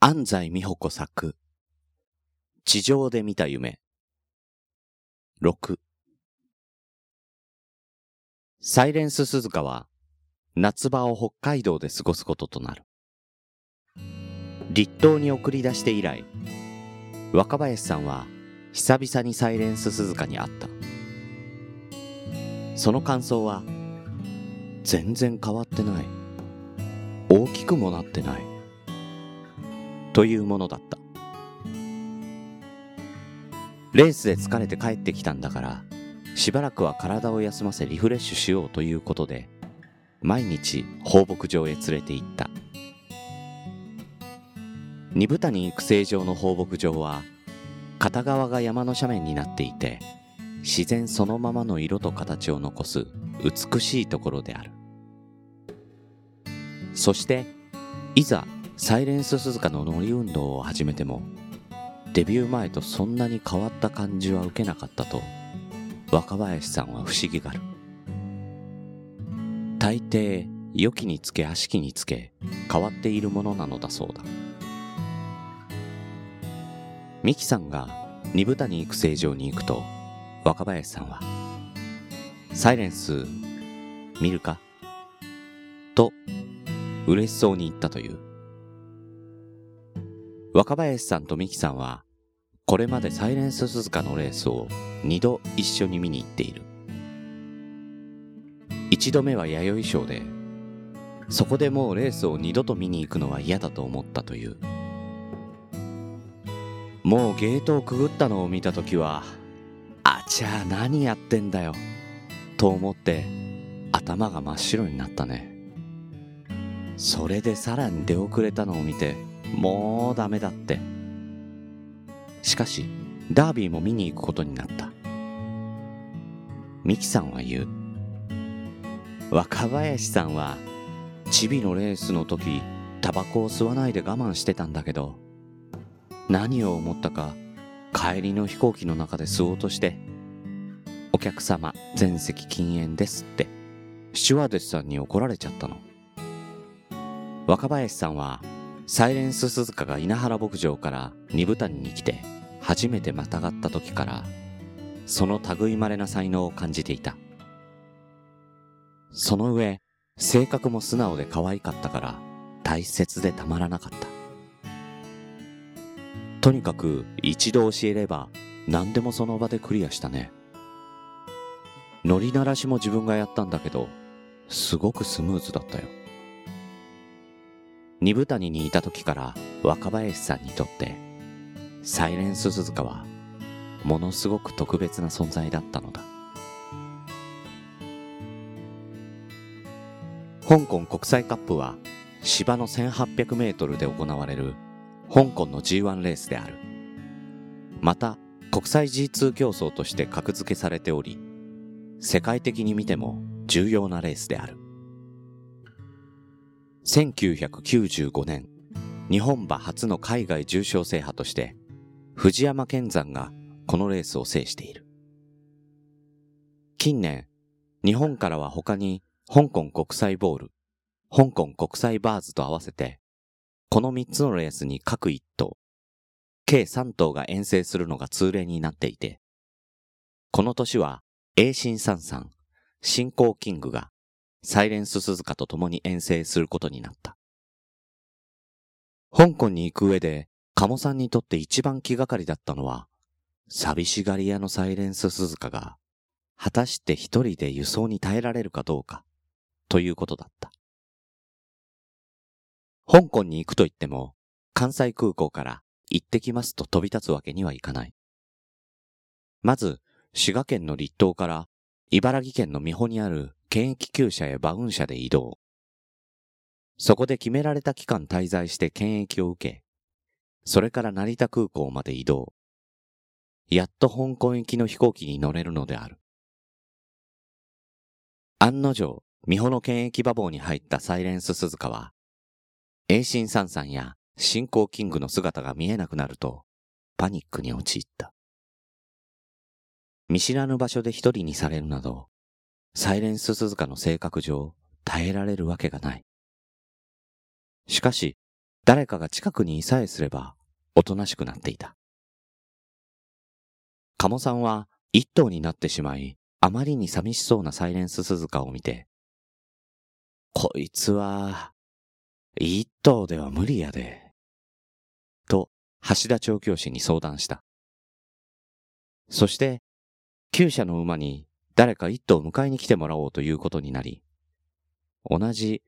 安西美穂子作、地上で見た夢。6サイレンス鈴鹿は夏場を北海道で過ごすこととなる。立冬に送り出して以来、若林さんは久々にサイレンス鈴鹿に会った。その感想は、全然変わってない。大きくもなってない。というものだった。レースで疲れて帰ってきたんだから、しばらくは体を休ませリフレッシュしようということで、毎日放牧場へ連れて行った。二部谷育成場の放牧場は、片側が山の斜面になっていて、自然そのままの色と形を残す美しいところである。そして、いざサイレンス鈴鹿の乗り運動を始めても、デビュー前とそんなに変わった感じは受けなかったと若林さんは不思議がる。大抵良きにつけ悪しきにつけ変わっているものなのだそうだ。美樹さんが二部谷育成場に行くと若林さんは「サイレンス見るか?」と嬉しそうに言ったという。若林さんと美樹さんはこれまでサイレンス鈴鹿のレースを2度一緒に見に行っている。1度目は弥生賞でそこでもうレースを二度と見に行くのは嫌だと思ったという。もうゲートをくぐったのを見た時はあちゃー何やってんだよと思って頭が真っ白になったね。それでさらに出遅れたのを見てもうダメだってしかし、ダービーも見に行くことになった。ミキさんは言う。若林さんは、チビのレースの時、タバコを吸わないで我慢してたんだけど、何を思ったか、帰りの飛行機の中で吸おうとして、お客様、全席禁煙ですって、スチュワーデスさんに怒られちゃったの。若林さんは、サイレンス鈴鹿が稲原牧場から二部谷に来て初めてまたがった時からその類まれな才能を感じていた。その上、性格も素直で可愛かったから大切でたまらなかった。とにかく一度教えれば何でもその場でクリアしたね。乗り鳴らしも自分がやったんだけど、すごくスムーズだったよ。二部谷にいた時から若林さんにとってサイレンス鈴鹿はものすごく特別な存在だったのだ。香港国際カップは芝の1800メートルで行われる香港の G1 レースである。また国際 G2 競争として格付けされており世界的に見ても重要なレースである。1995年、日本馬初の海外重賞制覇として、藤山健山がこのレースを制している。近年、日本からは他に香港国際ボール、香港国際バーズと合わせて、この3つのレースに各1頭、計3頭が遠征するのが通例になっていて、この年は、栄新三三、新興キングがサイレンス鈴鹿と共に遠征することになった。香港に行く上で、鴨さんにとって一番気がかりだったのは、寂しがり屋のサイレンス鈴鹿が、果たして一人で輸送に耐えられるかどうか、ということだった。香港に行くと言っても、関西空港から行ってきますと飛び立つわけにはいかない。まず、滋賀県の立東から茨城県の美穂にある検疫厩舎へバウン車で移動。そこで決められた期間滞在して検疫を受け、それから成田空港まで移動。やっと香港行きの飛行機に乗れるのである。案の定、美穂の検疫馬房に入ったサイレンス鈴鹿は、栄新三さんや新興キングの姿が見えなくなると、パニックに陥った。見知らぬ場所で一人にされるなど、サイレンス鈴鹿の性格上、耐えられるわけがない。しかし、誰かが近くにいさえすれば、おとなしくなっていた。鴨さんは一頭になってしまい、あまりに寂しそうなサイレンス鈴鹿を見て、こいつは、一頭では無理やで。と、橋田調教師に相談した。そして、厩舎の馬に誰か一頭迎えに来てもらおうということになり、同じ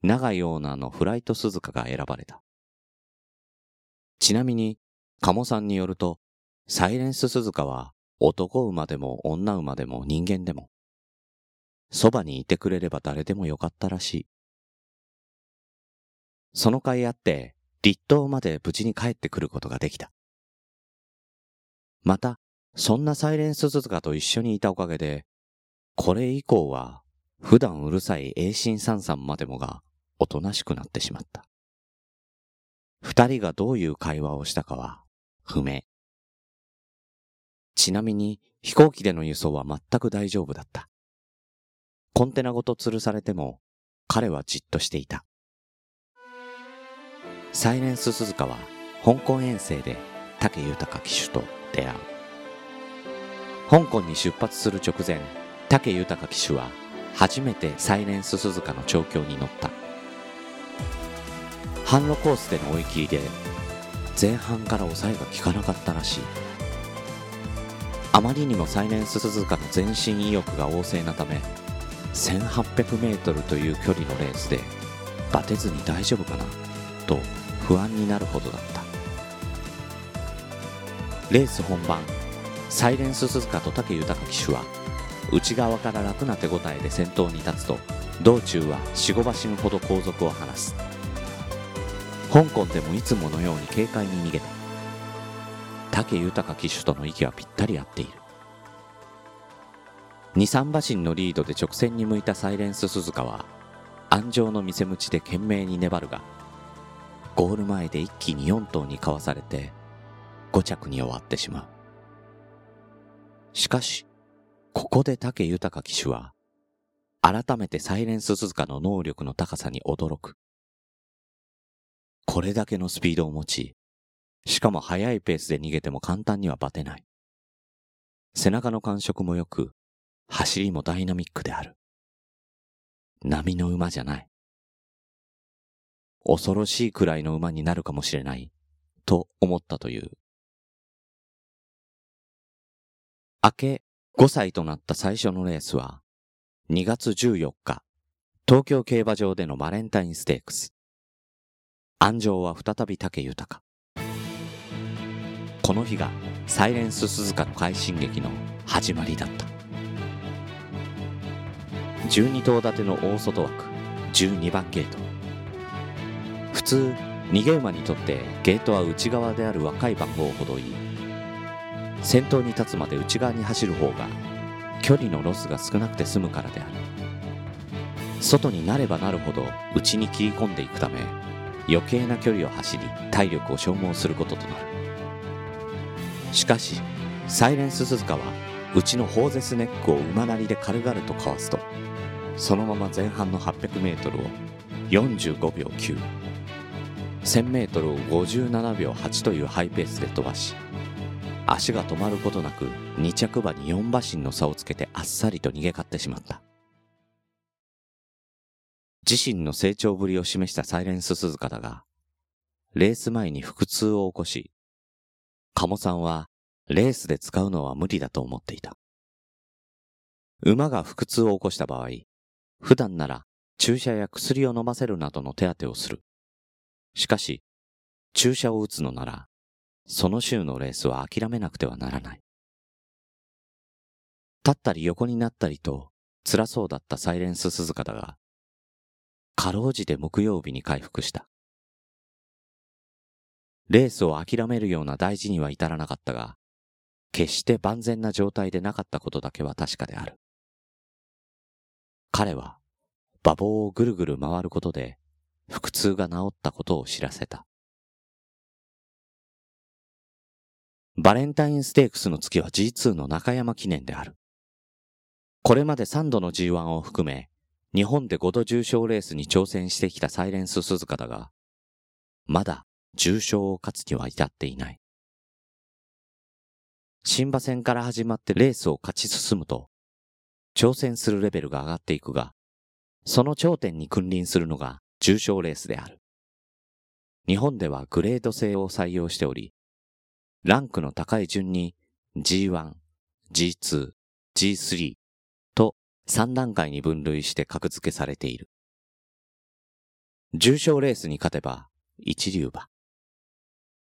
長井オーナーのフライト鈴鹿が選ばれた。ちなみに、鴨さんによると、サイレンス鈴鹿は男馬でも女馬でも人間でも、そばにいてくれれば誰でもよかったらしい。その甲斐あって、立東まで無事に帰ってくることができた。また、そんなサイレンス鈴鹿と一緒にいたおかげで、これ以降は、普段うるさい栄心さんさんまでもが、おとなしくなってしまった。二人がどういう会話をしたかは、不明。ちなみに、飛行機での輸送は全く大丈夫だった。コンテナごと吊るされても、彼はじっとしていた。サイレンス鈴鹿は、香港遠征で武豊騎手と出会う。香港に出発する直前、武豊騎手は初めてサイレンス鈴鹿の調教に乗った。販路コースでの追い切りで前半から抑えが効かなかったらしい。あまりにもサイレンス鈴鹿の前進意欲が旺盛なため、1800メートルという距離のレースでバテずに大丈夫かなと不安になるほどだった。レース本番、サイレンス鈴鹿と武豊騎手は内側から楽な手応えで先頭に立つと道中は45馬身ほど後続を離す。香港でもいつものように軽快に逃げた。武豊騎手との息はぴったり合っている。23馬身のリードで直線に向いたサイレンス鈴鹿は安城の見せ鞭で懸命に粘るがゴール前で一気に4頭にかわされて5着に終わってしまう。しかし、ここで竹豊騎手は、改めてサイレンス鈴鹿の能力の高さに驚く。これだけのスピードを持ち、しかも速いペースで逃げても簡単にはバテない。背中の感触も良く、走りもダイナミックである。波の馬じゃない。恐ろしいくらいの馬になるかもしれない、と思ったという。明け5歳となった最初のレースは、2月14日、東京競馬場でのバレンタインステークス。安城は再び武豊。この日がサイレンス鈴鹿の快進撃の始まりだった。12頭立ての大外枠、12番ゲート。普通、逃げ馬にとってゲートは内側である若い番号ほどいい。先頭に立つまで内側に走る方が距離のロスが少なくて済むからである。外になればなるほど内に切り込んでいくため余計な距離を走り体力を消耗することとなる。しかしサイレンス鈴鹿は内のホーゼスネックを馬なりで軽々とかわすとそのまま前半の 800m を45秒9 1000m を57秒8というハイペースで飛ばし足が止まることなく2着馬に4馬身の差をつけてあっさりと逃げ勝ってしまった。自身の成長ぶりを示したサイレンス鈴鹿だが、レース前に腹痛を起こし、鴨さんはレースで使うのは無理だと思っていた。馬が腹痛を起こした場合、普段なら注射や薬を飲ませるなどの手当てをする。しかし、注射を打つのならその週のレースは諦めなくてはならない。立ったり横になったりと辛そうだったサイレンス鈴鹿だが、かろうじて木曜日に回復した。レースを諦めるような大事には至らなかったが、決して万全な状態でなかったことだけは確かである。彼は馬房をぐるぐる回ることで腹痛が治ったことを知らせた。バレンタインステークスの月は G2 の中山記念である。これまで3度の G1 を含め、日本で5度重賞レースに挑戦してきたサイレンス鈴鹿だが、まだ重賞を勝つには至っていない。新馬戦から始まってレースを勝ち進むと、挑戦するレベルが上がっていくが、その頂点に君臨するのが重賞レースである。日本ではグレード制を採用しており、ランクの高い順に G1、G2、G3 と3段階に分類して格付けされている。重賞レースに勝てば一流馬。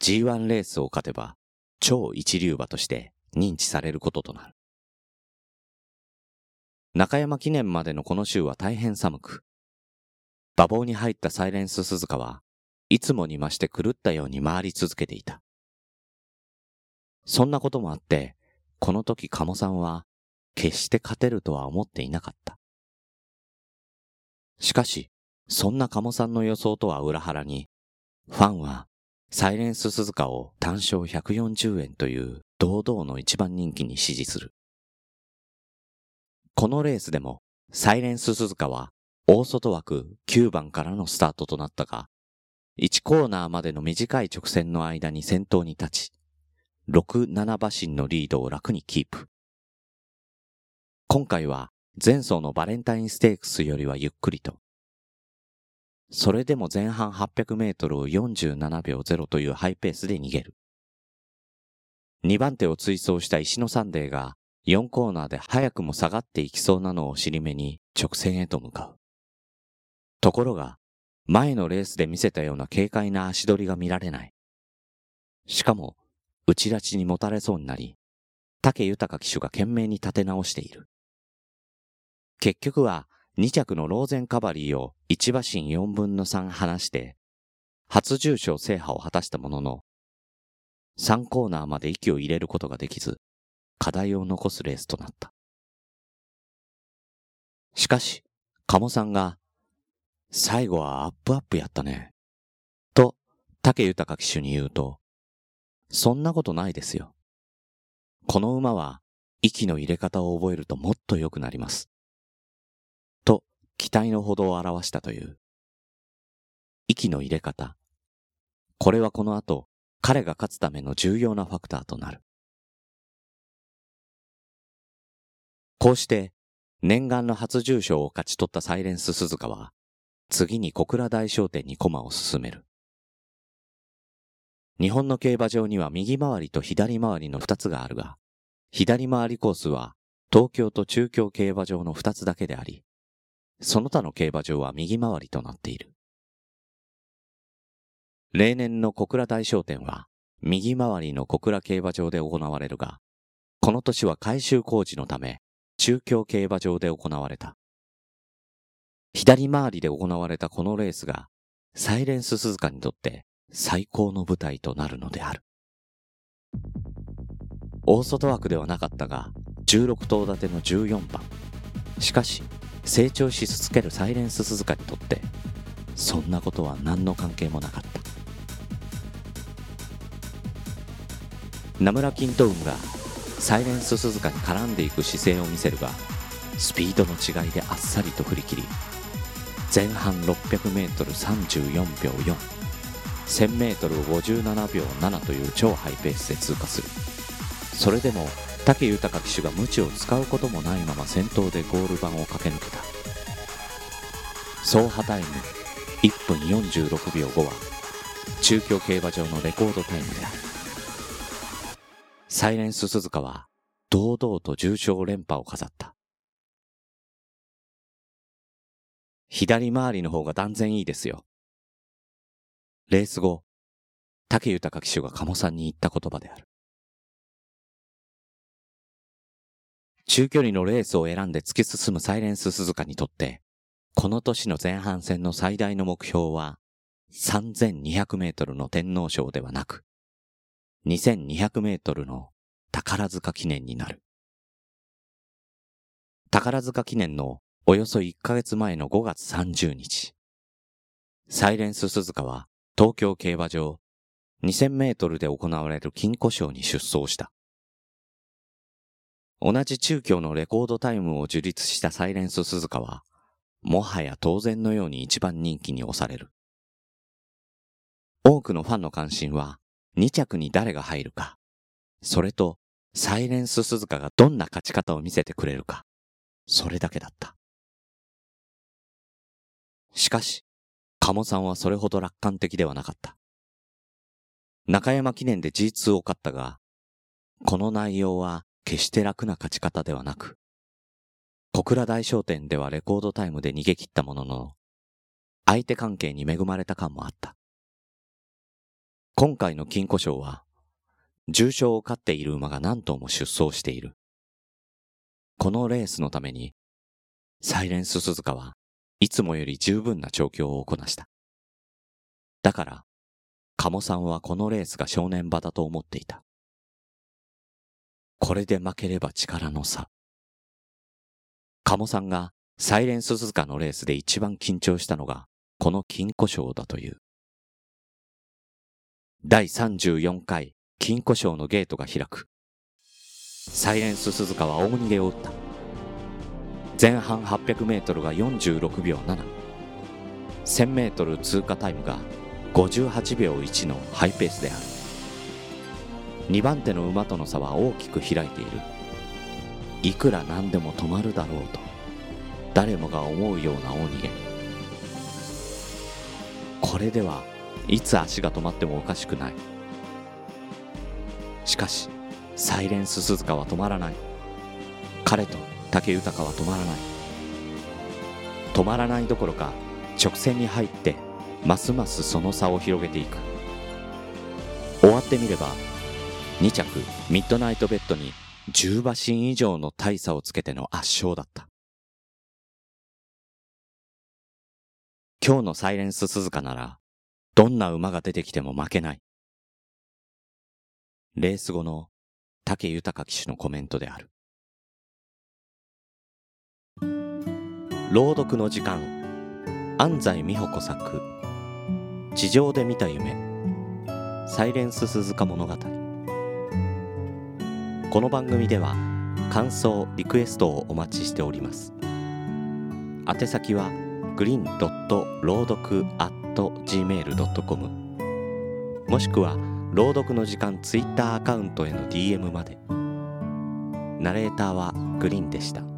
G1 レースを勝てば超一流馬として認知されることとなる。中山記念までのこの週は大変寒く、馬房に入ったサイレンス鈴鹿はいつもに増して狂ったように回り続けていた。そんなこともあって、この時鴨さんは決して勝てるとは思っていなかった。しかし、そんな鴨さんの予想とは裏腹に、ファンはサイレンス鈴鹿を単勝140円という堂々の一番人気に支持する。このレースでもサイレンス鈴鹿は大外枠9番からのスタートとなったが、1コーナーまでの短い直線の間に先頭に立ち、6、7馬身のリードを楽にキープ。今回は前走のバレンタインステークスよりはゆっくりと、それでも前半800メートルを47秒0というハイペースで逃げる。2番手を追走した石野サンデーが4コーナーで早くも下がっていきそうなのを尻目に直線へと向かう。ところが、前のレースで見せたような軽快な足取りが見られない。しかも、内立ちにもたれそうになり、竹豊騎手が懸命に立て直している。結局は、2着のローゼンカバリーを1馬身4分の3離して、初重賞制覇を果たしたものの、3コーナーまで息を入れることができず、課題を残すレースとなった。しかし、鴨さんが、最後はアップアップやったね。と、竹豊騎手に言うと、そんなことないですよ。この馬は、息の入れ方を覚えるともっと良くなります。と期待のほどを表したという。息の入れ方。これはこの後、彼が勝つための重要なファクターとなる。こうして、念願の初重賞を勝ち取ったサイレンス鈴鹿は、次に小倉大商店に駒を進める。日本の競馬場には右回りと左回りの二つがあるが、左回りコースは東京と中京競馬場の二つだけであり、その他の競馬場は右回りとなっている。例年の小倉大商店は右回りの小倉競馬場で行われるが、この年は改修工事のため中京競馬場で行われた。左回りで行われたこのレースがサイレンス鈴鹿にとって最高の舞台となるのである。大外枠ではなかったが、16頭立ての14番。しかし、成長し続けるサイレンス鈴鹿にとってそんなことは何の関係もなかった名村金斗雲がサイレンス鈴鹿に絡んでいく姿勢を見せるがスピードの違いであっさりと振り切り前半 600m34 秒4 1000m を57秒7という超ハイペースで通過する。それでも武豊騎手が無知を使うこともないまま先頭でゴール板を駆け抜けた。走破タイム1分46秒5は中京競馬場のレコードタイムであるサイレンス鈴鹿は堂々と重賞連覇を飾った。左回りの方が断然いいですよ。レース後武豊騎手が鴨さんに言った言葉である中距離のレースを選んで突き進むサイレンス鈴鹿にとって、この年の前半戦の最大の目標は、3200メートルの天皇賞ではなく、2200メートルの宝塚記念になる。宝塚記念のおよそ1ヶ月前の5月30日、サイレンス鈴鹿は東京競馬場2000メートルで行われる金庫賞に出走した。同じ中京のレコードタイムを樹立したサイレンス鈴鹿は、もはや当然のように一番人気に押される。多くのファンの関心は2着に誰が入るか、それとサイレンス鈴鹿がどんな勝ち方を見せてくれるか、それだけだった。しかし、鴨さんはそれほど楽観的ではなかった。中山記念で G2 を勝ったが、この内容は決して楽な勝ち方ではなく、小倉大商店ではレコードタイムで逃げ切ったものの、相手関係に恵まれた感もあった。今回の金庫賞は、重賞を勝っている馬が何頭も出走している。このレースのために、サイレンス鈴鹿はいつもより十分な調教をこなした。だから、鴨さんはこのレースが正念場だと思っていた。これで負ければ力の差。鴨さんがサイレンス鈴鹿のレースで一番緊張したのが、この金庫賞だという。第34回金庫賞のゲートが開く。サイレンス鈴鹿は大逃げを打った。前半800メートルが46秒7。1000メートル通過タイムが58秒1のハイペースである。2番手の馬との差は大きく開いている。いくら何でも止まるだろうと、誰もが思うような大逃げ。これではいつ足が止まってもおかしくない。しかし、サイレンス鈴鹿は止まらない。彼と武豊は止まらない。止まらないどころか、直線に入って、ますますその差を広げていく。終わってみれば、2着ミッドナイトベッドに10馬身以上の大差をつけての圧勝だった。今日のサイレンス鈴鹿なら、どんな馬が出てきても負けない。レース後の武豊騎手のコメントである。朗読の時間、安西美穂子作、地上で見た夢、サイレンス鈴鹿物語。この番組では感想リクエストをお待ちしております。宛先はグリーンドット朗読 gmail.com もしくは朗読の時間ツイッターアカウントへの DM まで。ナレーターはグリーンでした。